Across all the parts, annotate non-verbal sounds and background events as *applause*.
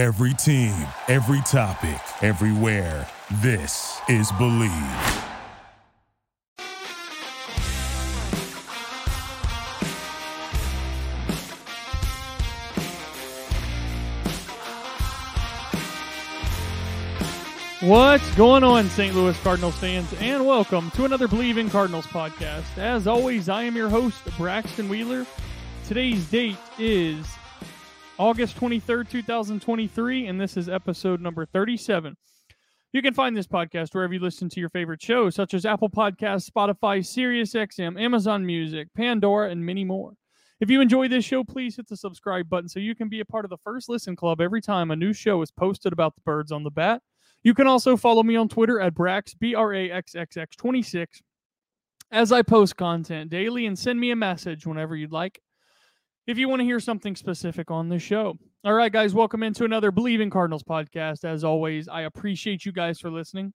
Every team, every topic, everywhere. This is Bleav. What's going on, St. Louis Cardinals fans, and welcome to another Bleav in Cardinals podcast. As always, I am your host, Braxton Wheeler. Today's date is August 23rd, 2023, and this is episode number 37. You can find this podcast wherever you listen to your favorite shows, such as Apple Podcasts, Spotify, SiriusXM, Amazon Music, Pandora, and many more. If you enjoy this show, please hit the subscribe button so you can be a part of the first listen club every time a new show is posted about the birds on the bat. You can also follow me on Twitter at Brax, B R A X X X 26, as I post content daily and send me a message whenever you'd like if you want to hear something specific on the show. All right, guys, welcome into another Bleav in Cardinals podcast. As always, I appreciate you guys for listening.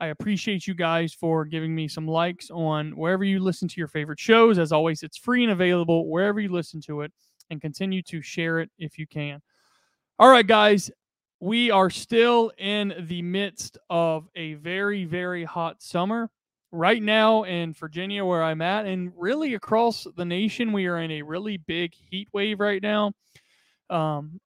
I appreciate you guys for giving me some likes on wherever you listen to your favorite shows. As always, it's free and available wherever you listen to it, and continue to share it if you can. All right, guys, we are still in the midst of a very, very hot summer. Right now in Virginia, where I'm at, and really across the nation, we are in a really big heat wave right now. Um,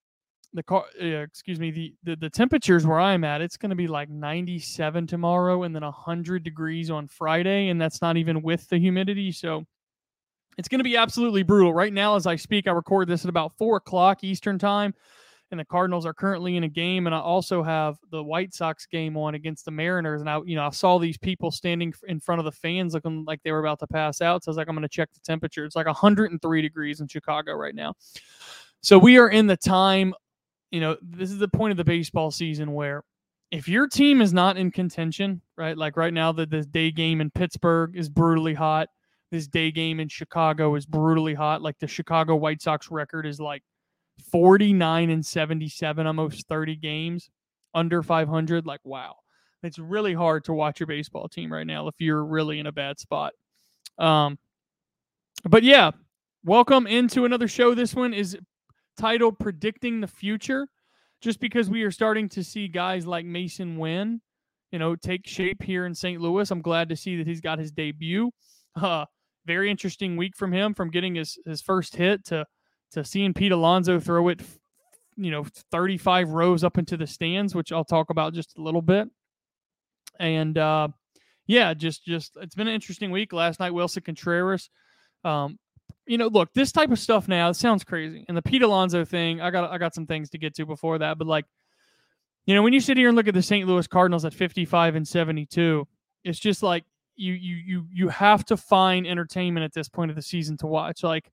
the car, excuse me, the, the the temperatures where I'm at, it's going to be like 97 tomorrow, and then 100 degrees on Friday, and that's not even with the humidity. So it's going to be absolutely brutal. Right now, as I speak, I record this at about four o'clock Eastern time and the Cardinals are currently in a game. And I also have the White Sox game on against the Mariners. And I, you know, I saw these people standing in front of the fans looking like they were about to pass out. So I was like, I'm going to check the temperature. It's like 103 degrees in Chicago right now. So we are in the time, you know, this is the point of the baseball season where if your team is not in contention, right? Like right now, the this day game in Pittsburgh is brutally hot. This day game in Chicago is brutally hot. Like the Chicago White Sox record is like 49 and 77, almost 30 games under 500. Like, wow. It's really hard to watch your baseball team right now if you're really in a bad spot. Um, but yeah, welcome into another show. This one is titled Predicting the Future, just because we are starting to see guys like Masyn Winn, you know, take shape here in St. Louis. I'm glad to see that he's got his debut. *laughs* Uh, very interesting week from him from getting his, his first hit to to seeing Pete Alonso throw it, you know, 35 rows up into the stands, which I'll talk about just a little bit. And uh, yeah, just just it's been an interesting week. Last night, Willson Contreras. Um, you know, look, this type of stuff now it sounds crazy. And the Pete Alonso thing, I got I got some things to get to before that, but like, you know, when you sit here and look at the St. Louis Cardinals at 55 and 72, it's just like you you you you have to find entertainment at this point of the season to watch. Like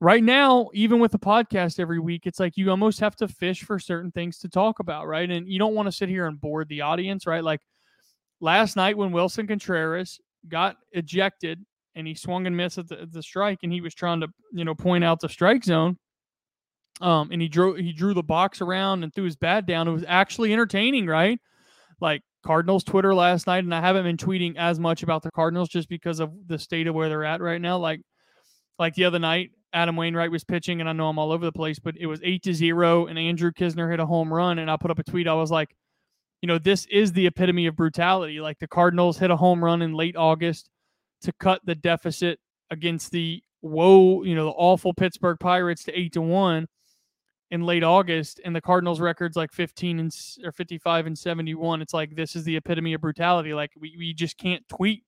right now, even with the podcast every week, it's like you almost have to fish for certain things to talk about, right? And you don't want to sit here and board the audience, right? Like last night when Willson Contreras got ejected and he swung and missed at the, the strike and he was trying to, you know, point out the strike zone. Um, and he drew he drew the box around and threw his bat down. It was actually entertaining, right? Like Cardinals Twitter last night, and I haven't been tweeting as much about the Cardinals just because of the state of where they're at right now. Like like the other night, Adam Wainwright was pitching, and I know I'm all over the place, but it was eight to zero, and Andrew Knizner hit a home run, and I put up a tweet. I was like, you know, this is the epitome of brutality. Like the Cardinals hit a home run in late August to cut the deficit against the whoa, you know, the awful Pittsburgh Pirates to eight to one in late August, and the Cardinals records like 15 and or 55 and 71. It's like this is the epitome of brutality. Like we, we just can't tweet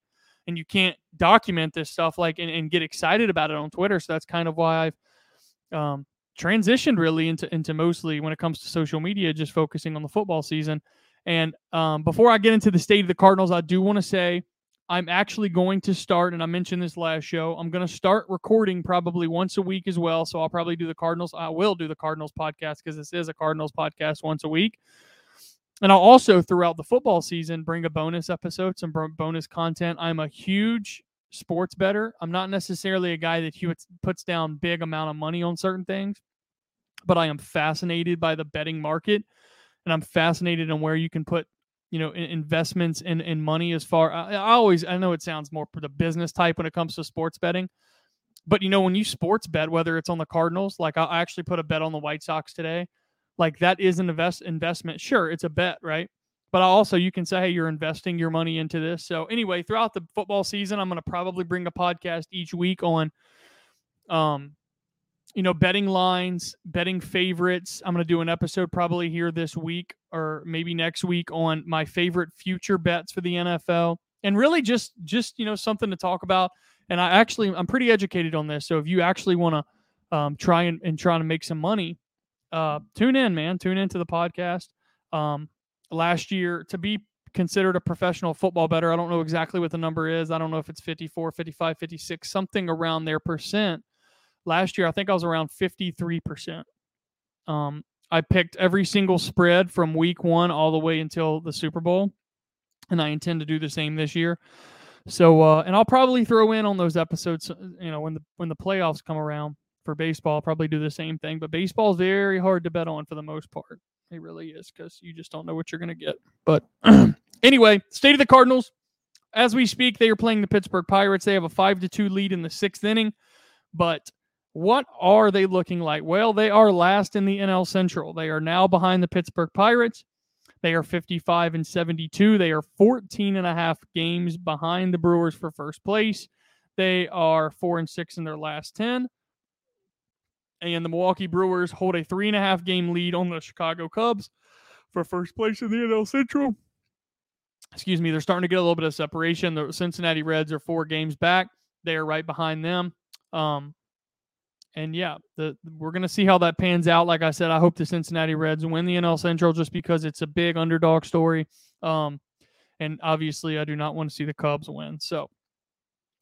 and you can't document this stuff like and, and get excited about it on Twitter. So that's kind of why I've um, transitioned really into into mostly when it comes to social media, just focusing on the football season. And um, before I get into the state of the Cardinals, I do want to say I'm actually going to start, and I mentioned this last show. I'm going to start recording probably once a week as well. So I'll probably do the Cardinals. I will do the Cardinals podcast because this is a Cardinals podcast once a week. And I'll also throughout the football season bring a bonus episode, some bonus content. I'm a huge sports bettor. I'm not necessarily a guy that puts down big amount of money on certain things, but I am fascinated by the betting market, and I'm fascinated on where you can put, you know, investments in in money. As far I, I always I know it sounds more for the business type when it comes to sports betting, but you know when you sports bet, whether it's on the Cardinals, like I actually put a bet on the White Sox today like that is an invest investment. Sure, it's a bet, right? But also you can say, hey, you're investing your money into this. So anyway, throughout the football season, I'm going to probably bring a podcast each week on, um, you know, betting lines, betting favorites. I'm going to do an episode probably here this week or maybe next week on my favorite future bets for the NFL, and really just just you know something to talk about. And I actually I'm pretty educated on this, so if you actually want to um, try and, and trying to make some money, uh, tune in, man. Tune into the podcast. Um, last year to be considered a professional football bettor. I don't know exactly what the number is. I don't know if it's 54, 55, 56, something around there percent. Last year, I think I was around 53%. Um, I picked every single spread from week one all the way until the Super Bowl, and I intend to do the same this year. So, uh, and I'll probably throw in on those episodes, uh, you know, when the when the playoffs come around for baseball, probably do the same thing. But baseball is very hard to bet on for the most part. It really is because you just don't know what you're going to get. But *clears throat* anyway, state of the Cardinals. As we speak, they are playing the Pittsburgh Pirates. They have a five to two lead in the sixth inning. But what are they looking like? Well, they are last in the NL Central. They are now behind the Pittsburgh Pirates. They are 55 and 72. They are 14 and a half games behind the Brewers for first place. They are four and six in their last 10 and the Milwaukee Brewers hold a three and a half game lead on the Chicago Cubs for first place in the NL Central. Excuse me, they're starting to get a little bit of separation. The Cincinnati Reds are four games back. They are right behind them. Um, and yeah, the, we're going to see how that pans out. Like I said, I hope the Cincinnati Reds win the NL Central just because it's a big underdog story. Um, and obviously, I do not want to see the Cubs win. So,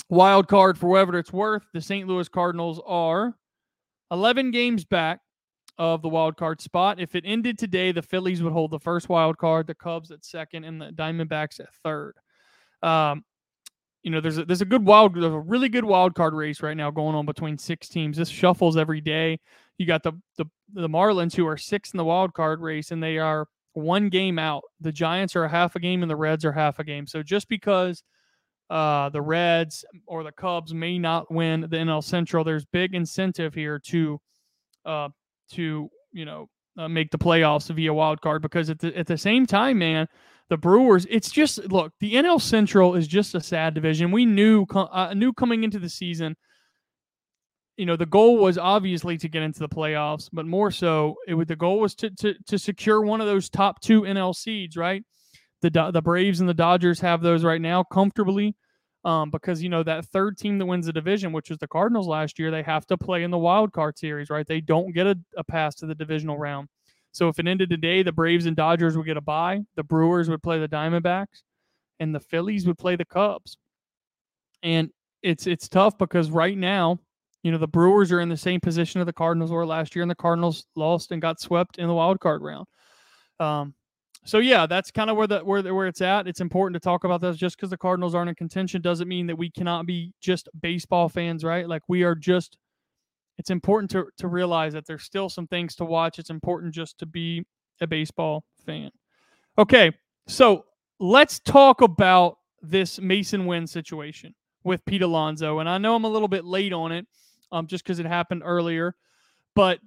wild card for whatever it's worth, the St. Louis Cardinals are 11 games back of the wild card spot. If it ended today, the Phillies would hold the first wild card, the Cubs at second, and the Diamondbacks at third. Um, you know, there's a, there's a good wild, there's a really good wild card race right now going on between six teams. This shuffles every day. You got the the the Marlins who are six in the wild card race, and they are one game out. The Giants are a half a game, and the Reds are half a game. So just because uh, the Reds or the Cubs may not win the NL Central, there's big incentive here to uh, to you know uh, make the playoffs via wild card because at the at the same time, man, the Brewers. It's just look, the NL Central is just a sad division. We knew uh, knew coming into the season. You know, the goal was obviously to get into the playoffs, but more so, it would the goal was to to to secure one of those top two NL seeds, right? The the Braves and the Dodgers have those right now comfortably. Um, because you know that third team that wins the division, which was the Cardinals last year, they have to play in the wild card series, right? They don't get a, a pass to the divisional round. So if it ended today, the Braves and Dodgers would get a bye, the Brewers would play the Diamondbacks, and the Phillies would play the Cubs. And it's it's tough because right now, you know, the Brewers are in the same position of the Cardinals were last year, and the Cardinals lost and got swept in the wild card round. Um, so yeah, that's kind of where the where where it's at. It's important to talk about this. Just because the Cardinals aren't in contention doesn't mean that we cannot be just baseball fans, right? Like we are just. It's important to to realize that there's still some things to watch. It's important just to be a baseball fan. Okay, so let's talk about this Masyn Winn situation with Pete Alonso, and I know I'm a little bit late on it, um, just because it happened earlier, but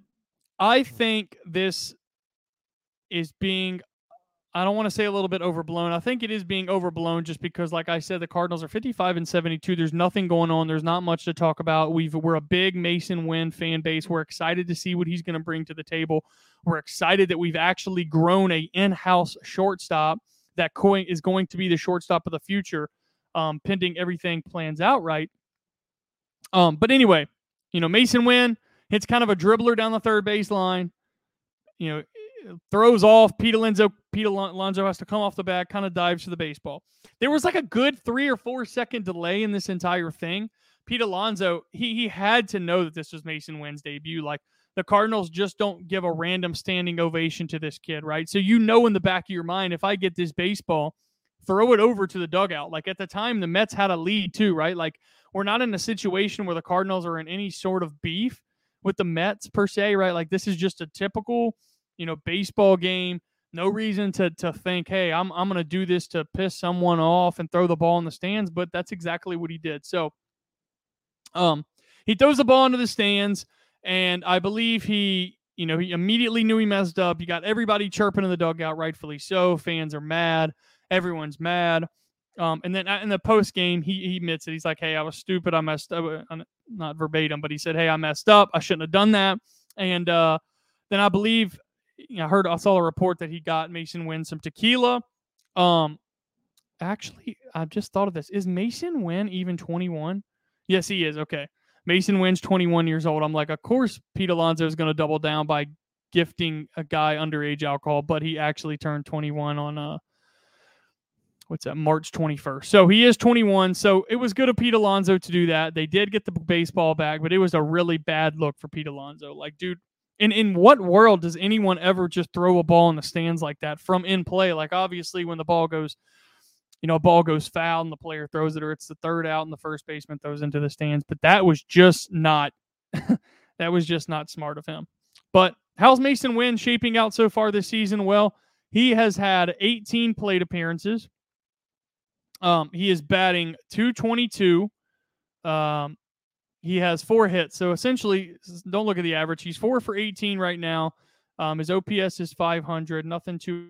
I think this is being I don't want to say a little bit overblown. I think it is being overblown just because, like I said, the Cardinals are 55 and 72. There's nothing going on. There's not much to talk about. We've we're a big Masyn Winn fan base. We're excited to see what he's going to bring to the table. We're excited that we've actually grown a in-house shortstop that is going to be the shortstop of the future, um, pending everything plans out right. Um, but anyway, you know, Masyn Winn hits kind of a dribbler down the third baseline. You know, throws off. Pete Alonso, Pete Alonso has to come off the bat, kind of dives to the baseball. There was like a good three or four second delay in this entire thing. Pete Alonso, he he had to know that this was Masyn Winn's debut. Like the Cardinals just don't give a random standing ovation to this kid, right? So you know in the back of your mind, if I get this baseball, throw it over to the dugout. Like at the time, the Mets had a lead too, right? Like we're not in a situation where the Cardinals are in any sort of beef with the Mets per se, right? Like this is just a typical you know, baseball game. No reason to to think, hey, I'm I'm gonna do this to piss someone off and throw the ball in the stands, but that's exactly what he did. So um he throws the ball into the stands, and I believe he You know, he immediately knew he messed up. You got everybody chirping in the dugout, rightfully so. Fans are mad. Everyone's mad. Um, and then uh, in the post game, he, he admits it. He's like, "Hey, I was stupid. I messed up." Uh, not verbatim, but he said, "Hey, I messed up. I shouldn't have done that." And uh, then I believe, you know, I heard, I saw a report that he got Masyn Winn some tequila. Um, actually, I just thought of this. Is Masyn Winn even 21? Yes, he is. Okay. Masyn Winn's 21 years old. I'm like, of course, Pete Alonso is going to double down by gifting a guy underage alcohol, but he actually turned 21 on uh what's that March 21st. So he is 21. So it was good of Pete Alonso to do that. They did get the baseball back, but it was a really bad look for Pete Alonso. Like, dude, in in what world does anyone ever just throw a ball in the stands like that from in play? Like, obviously, when the ball goes you know, a ball goes foul and the player throws it, or it's the third out and the first baseman throws into the stands. But that was just not *laughs* that was just not smart of him. But how's Masyn Winn shaping out so far this season? Well, he has had 18 plate appearances. Um, he is batting 222. Um, he has four hits. So essentially, don't look at the average. He's four for 18 right now. Um, his OPS is 500. Nothing too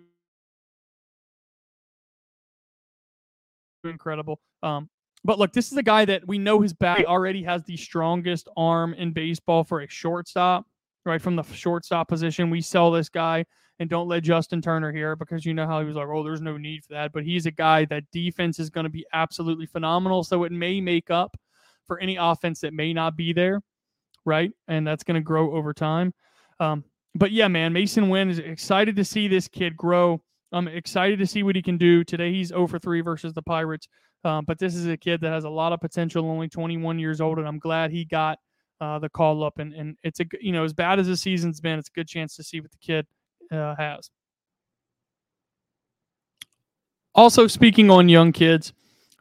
incredible. Um, but look, this is a guy that we know his back already has the strongest arm in baseball for a shortstop, right? From the shortstop position, we sell this guy and don't let Justin Turner hear because you know how he was like, oh, there's no need for that. But he's a guy that defense is going to be absolutely phenomenal. So it may make up for any offense that may not be there, right? And that's going to grow over time. Um, but yeah, man, Masyn Winn is excited to see this kid grow. I'm excited to see what he can do. Today he's 0 for 3 versus the Pirates. Um, but this is a kid that has a lot of potential, only 21 years old, and I'm glad he got uh, the call up. And, and it's a you know as bad as the season's been, it's a good chance to see what the kid uh, has. Also, speaking on young kids,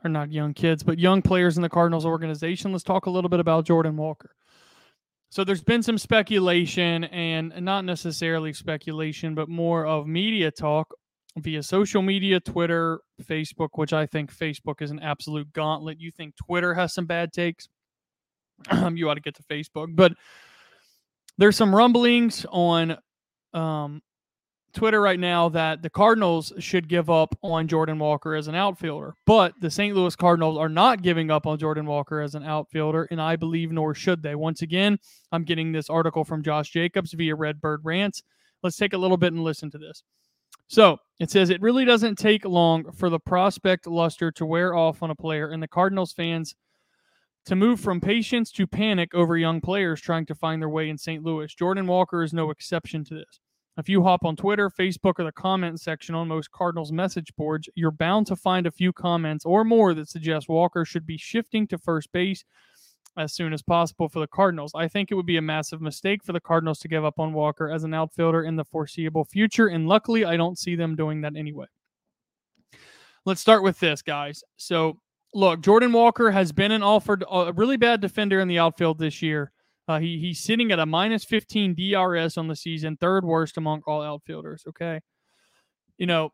or not young kids, but young players in the Cardinals organization, let's talk a little bit about Jordan Walker. So there's been some speculation, and not necessarily speculation, but more of media talk via social media, Twitter, Facebook, which I think Facebook is an absolute gauntlet. You think Twitter has some bad takes? *clears throat* you ought to get to Facebook. But there's some rumblings on um, Twitter right now that the Cardinals should give up on Jordan Walker as an outfielder, but the St. Louis Cardinals are not giving up on Jordan Walker as an outfielder, and I believe nor should they. Once again, I'm getting this article from Josh Jacobs via Redbird Rants. Let's take a little bit and listen to this. So it says it really doesn't take long for the prospect luster to wear off on a player, and the Cardinals fans to move from patience to panic over young players trying to find their way in St. Louis. Jordan Walker is no exception to this. If you hop on Twitter, Facebook, or the comment section on most Cardinals message boards, you're bound to find a few comments or more that suggest Walker should be shifting to first base as soon as possible for the Cardinals. I think it would be a massive mistake for the Cardinals to give up on Walker as an outfielder in the foreseeable future, and luckily, I don't see them doing that anyway. Let's start with this, guys. So, look, Jordan Walker has been an offered a really bad defender in the outfield this year. Uh, he he's sitting at a minus 15 DRS on the season, third worst among all outfielders. Okay, you know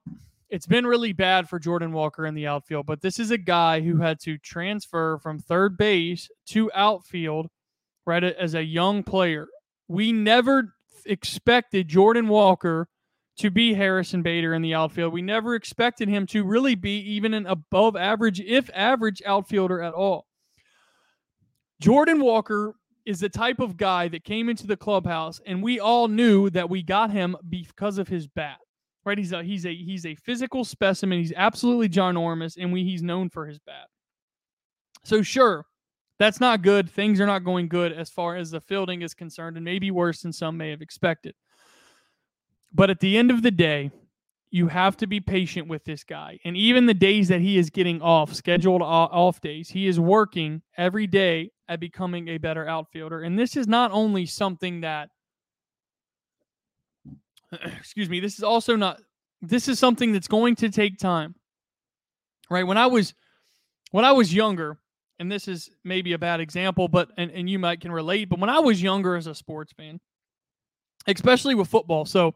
it's been really bad for Jordan Walker in the outfield, but this is a guy who had to transfer from third base to outfield right as a young player. We never expected Jordan Walker to be Harrison Bader in the outfield. We never expected him to really be even an above average, if average, outfielder at all. Jordan Walker is the type of guy that came into the clubhouse, and we all knew that we got him because of his bat right? He's a he's a he's a physical specimen. He's absolutely ginormous, and we he's known for his bat. So sure, that's not good. Things are not going good as far as the fielding is concerned, and maybe worse than some may have expected. But at the end of the day, you have to be patient with this guy. And even the days that he is getting off, scheduled off days, he is working every day at becoming a better outfielder. And this is not only something that *clears throat* excuse me, this is also not this is something that's going to take time. Right? When I was when I was younger, and this is maybe a bad example, but and, and you might can relate, but when I was younger as a sports fan, especially with football, so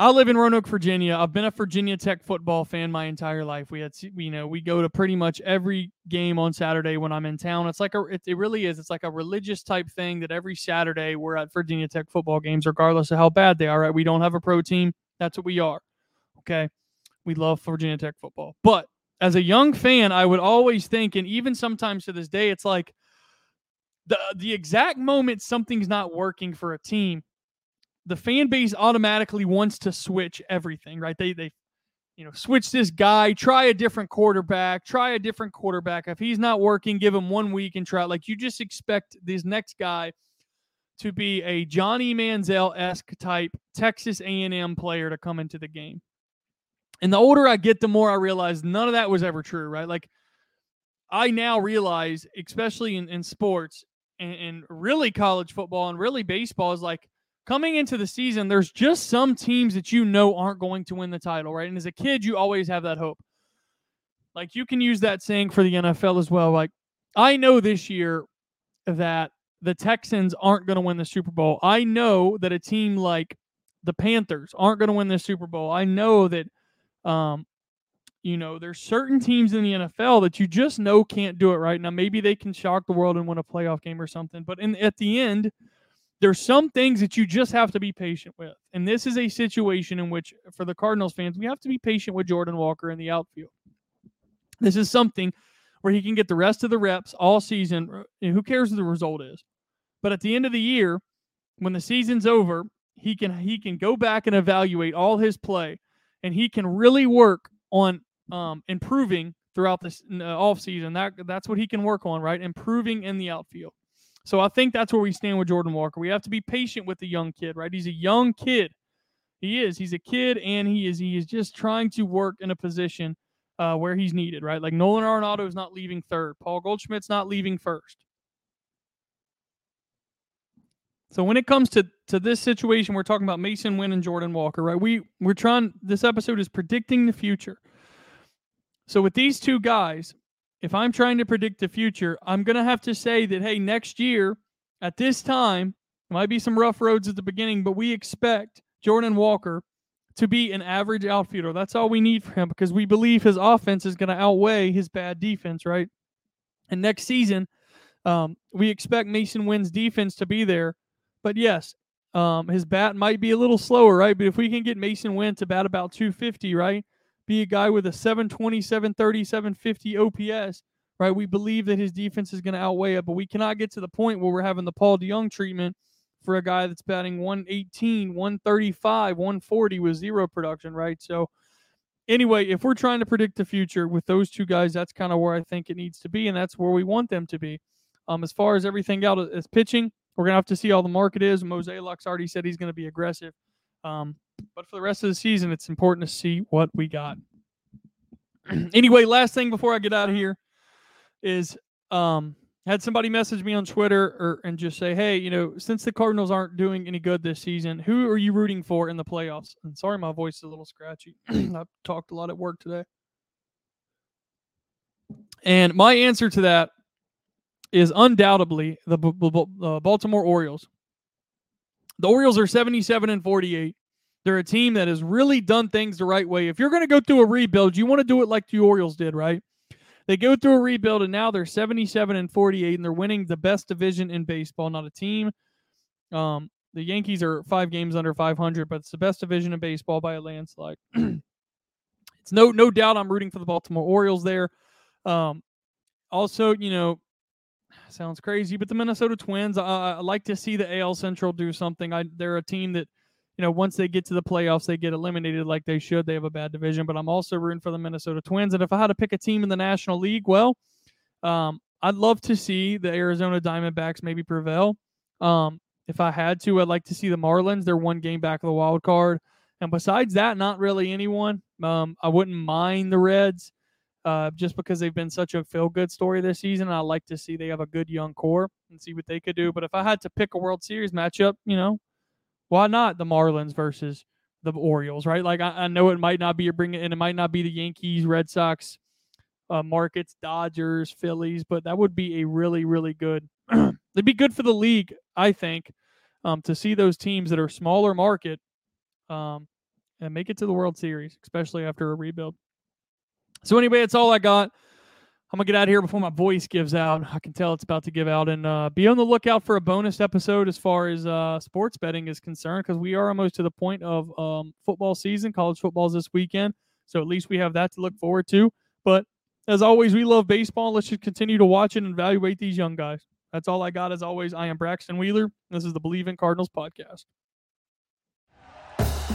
I live in Roanoke, Virginia. I've been a Virginia Tech football fan my entire life. We had, you know, we go to pretty much every game on Saturday when I'm in town. It's like a, it, it really is. It's like a religious type thing that every Saturday we're at Virginia Tech football games, regardless of how bad they are. Right? We don't have a pro team. That's what we are. Okay, we love Virginia Tech football. But as a young fan, I would always think, and even sometimes to this day, it's like the the exact moment something's not working for a team the fan base automatically wants to switch everything, right? They they you know, switch this guy, try a different quarterback, try a different quarterback. If he's not working, give him one week and try. Like you just expect this next guy to be a Johnny Manziel esque type Texas A&M player to come into the game. And the older I get, the more I realize none of that was ever true, right? Like I now realize, especially in, in sports and, and really college football and really baseball, is like coming into the season, there's just some teams that you know aren't going to win the title, right? And as a kid, you always have that hope. Like you can use that saying for the NFL as well. Like, I know this year that the Texans aren't going to win the Super Bowl. I know that a team like the Panthers aren't going to win the Super Bowl. I know that, um, you know, there's certain teams in the NFL that you just know can't do it right now. Maybe they can shock the world and win a playoff game or something, but in at the end, there's some things that you just have to be patient with. And this is a situation in which, for the Cardinals fans, we have to be patient with Jordan Walker in the outfield. This is something where he can get the rest of the reps all season. Who cares what the result is? But at the end of the year, when the season's over, he can he can go back and evaluate all his play, and he can really work on um, improving throughout this uh, off season. That that's what he can work on, right? Improving in the outfield. So I think that's where we stand with Jordan Walker. We have to be patient with the young kid, right? He's a young kid. He is. He's a kid, and he is. He is just trying to work in a position uh, where he's needed, right? Like Nolan Arenado is not leaving third. Paul Goldschmidt's not leaving first. So when it comes to to this situation, we're talking about Masyn Winn and Jordan Walker, right? We we're trying. This episode is predicting the future. So with these two guys, if I'm trying to predict the future, I'm going to have to say that, hey, next year at this time, might be some rough roads at the beginning, but we expect Jordan Walker to be an average outfielder. That's all we need for him because we believe his offense is going to outweigh his bad defense, right? And next season, um, we expect Masyn Winn's defense to be there. But yes, um, his bat might be a little slower, right? But if we can get Masyn Winn to bat about 250, right? Be a guy with a 720, 730, 750 OPS, right? We believe that his defense is going to outweigh it, but we cannot get to the point where we're having the Paul DeJong treatment for a guy that's batting 118, 135, 140 with zero production, right? So, anyway, if we're trying to predict the future with those two guys, that's kind of where I think it needs to be, and that's where we want them to be. Um, as far as everything else as pitching, we're gonna have to see how the market is. Mozeliak already said he's gonna be aggressive. Um, but for the rest of the season, it's important to see what we got. *clears throat* anyway, last thing before I get out of here is um had somebody message me on Twitter or and just say, "Hey, you know, since the Cardinals aren't doing any good this season, who are you rooting for in the playoffs?" And sorry, my voice is a little scratchy. *clears throat* I've talked a lot at work today. And my answer to that is undoubtedly the B- B- B- Baltimore Orioles. The Orioles are 77 and 48. They're a team that has really done things the right way. If you're going to go through a rebuild, you want to do it like the Orioles did, right? They go through a rebuild and now they're 77 and 48 and they're winning the best division in baseball, not a team. Um, the Yankees are five games under 500, but it's the best division in baseball by a landslide. *clears throat* it's no no doubt I'm rooting for the Baltimore Orioles there. Um, also, you know, sounds crazy, but the Minnesota Twins, I, I, like to see the AL Central do something. I, they're a team that, you know, once they get to the playoffs, they get eliminated like they should. They have a bad division, but I'm also rooting for the Minnesota Twins. And if I had to pick a team in the National League, well, um, I'd love to see the Arizona Diamondbacks maybe prevail. Um, if I had to, I'd like to see the Marlins. They're one game back of the wild card. And besides that, not really anyone. Um, I wouldn't mind the Reds uh, just because they've been such a feel good story this season. I like to see they have a good young core and see what they could do. But if I had to pick a World Series matchup, you know, why not the Marlins versus the Orioles, right? Like I, I know it might not be a bring it, and it might not be the Yankees, Red Sox, uh, markets, Dodgers, Phillies, but that would be a really, really good. *clears throat* it'd be good for the league, I think, um, to see those teams that are smaller market, um, and make it to the World Series, especially after a rebuild. So anyway, that's all I got. I'm gonna get out of here before my voice gives out. I can tell it's about to give out, and uh, be on the lookout for a bonus episode as far as uh, sports betting is concerned, because we are almost to the point of um, football season. College football's this weekend, so at least we have that to look forward to. But as always, we love baseball. Let's just continue to watch it and evaluate these young guys. That's all I got. As always, I am Braxton Wheeler. This is the Bleav in Cardinals podcast.